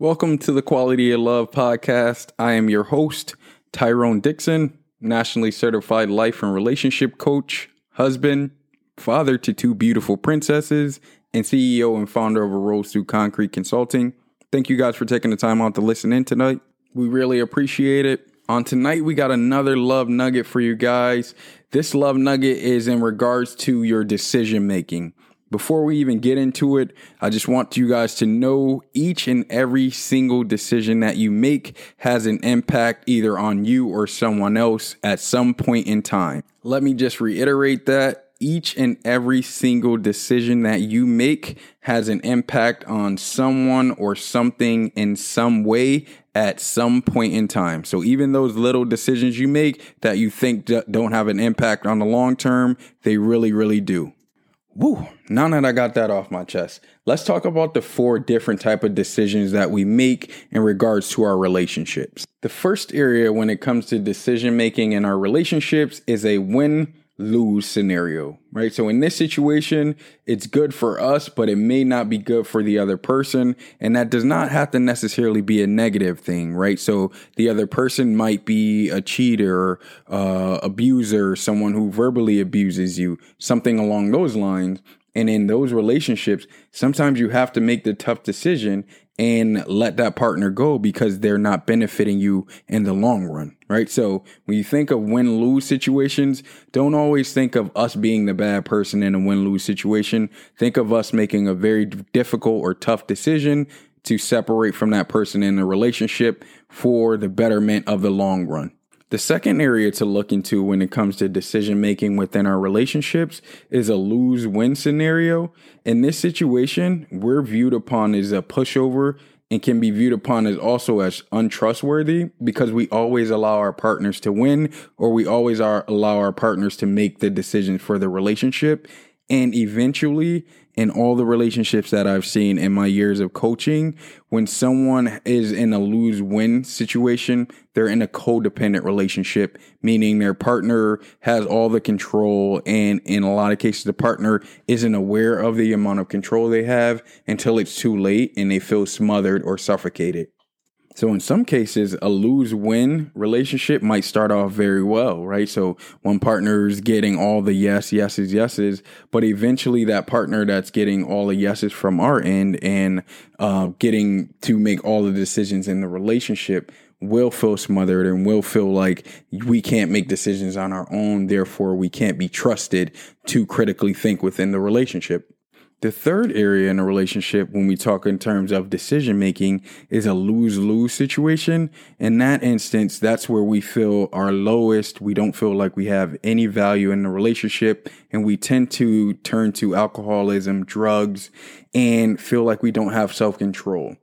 Welcome to the Quality of Love podcast. I am your host, Tyrone Dixon, nationally certified life and relationship coach, husband, father to two beautiful princesses, and CEO and founder of A Rose Through Concrete Consulting. Thank you guys for taking the time out to listen in tonight. We really appreciate it. On tonight, we got another love nugget for you guys. This love nugget is in regards to your decision making. Before we even get into it, I just want you guys to know each and every single decision that you make has an impact either on you or someone else at some point in time. Let me just reiterate that each and every single decision that you make has an impact on someone or something in some way at some point in time. So even those little decisions you make that you think don't have an impact on the long term, they really, really do. Woo, now that I got that off my chest, let's talk about the four different type of decisions that we make in regards to our relationships. The first area when it comes to decision making in our relationships is a win lose scenario, right? So in this situation, it's good for us, but it may not be good for the other person. And that does not have to necessarily be a negative thing, right? So the other person might be a cheater, uh, abuser, someone who verbally abuses you, something along those lines. And in those relationships, sometimes you have to make the tough decision and let that partner go because they're not benefiting you in the long run, right? So when you think of win lose situations, don't always think of us being the bad person in a win lose situation. Think of us making a very difficult or tough decision to separate from that person in a relationship for the betterment of the long run. The second area to look into when it comes to decision making within our relationships is a lose win scenario. In this situation, we're viewed upon as a pushover and can be viewed upon as also as untrustworthy because we always allow our partners to win or we always are allow our partners to make the decision for the relationship and eventually in all the relationships that I've seen in my years of coaching, when someone is in a lose win situation, they're in a codependent relationship, meaning their partner has all the control. And in a lot of cases, the partner isn't aware of the amount of control they have until it's too late and they feel smothered or suffocated. So in some cases, a lose win relationship might start off very well, right? So one partner is getting all the yes, yeses, yeses, but eventually that partner that's getting all the yeses from our end and uh, getting to make all the decisions in the relationship will feel smothered and will feel like we can't make decisions on our own. Therefore, we can't be trusted to critically think within the relationship. The third area in a relationship, when we talk in terms of decision making, is a lose lose situation. In that instance, that's where we feel our lowest. We don't feel like we have any value in the relationship, and we tend to turn to alcoholism, drugs, and feel like we don't have self control.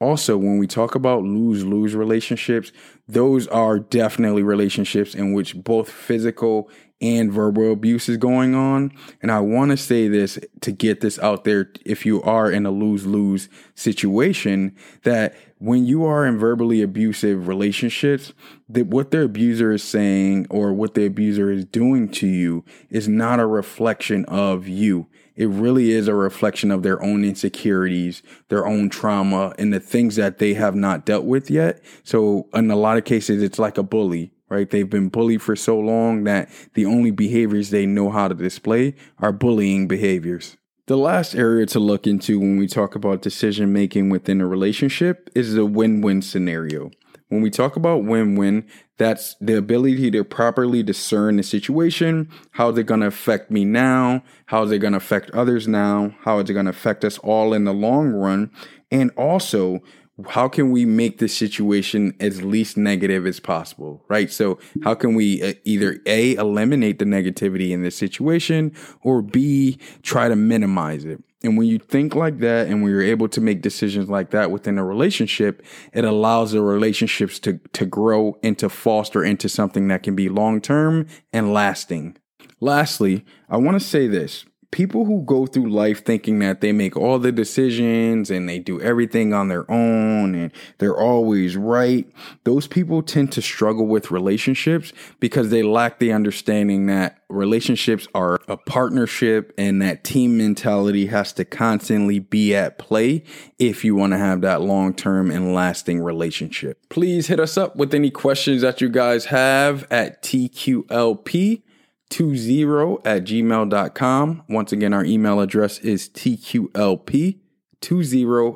Also, when we talk about lose lose relationships, those are definitely relationships in which both physical and verbal abuse is going on. And I want to say this to get this out there if you are in a lose lose situation that when you are in verbally abusive relationships, that what the abuser is saying or what the abuser is doing to you is not a reflection of you. It really is a reflection of their own insecurities, their own trauma, and the things that they have not dealt with yet. So in a lot of cases, it's like a bully right? They've been bullied for so long that the only behaviors they know how to display are bullying behaviors. The last area to look into when we talk about decision making within a relationship is the win win scenario. When we talk about win win, that's the ability to properly discern the situation. How it going to affect me now? How is it going to affect others now? How is it going to affect us all in the long run? And also, how can we make the situation as least negative as possible right? So how can we uh, either a eliminate the negativity in this situation or b try to minimize it? And when you think like that and when you're able to make decisions like that within a relationship, it allows the relationships to, to grow and to foster into something that can be long term and lasting. Lastly, I want to say this people who go through life thinking that they make all the decisions and they do everything on their own and they're always right, those people tend to struggle with relationships because they lack the understanding that relationships are a partnership and that team mentality has to constantly be at play if you want to have that long term and lasting relationship. Please hit us up with any questions that you guys have at TQLP 20 at gmail.com. Once again, our email address is tqlp20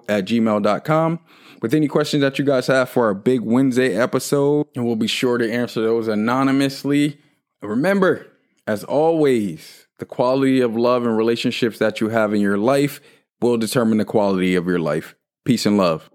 at gmail.com. With any questions that you guys have for our big Wednesday episode, and we'll be sure to answer those anonymously. Remember, as always, the quality of love and relationships that you have in your life will determine the quality of your life. Peace and love.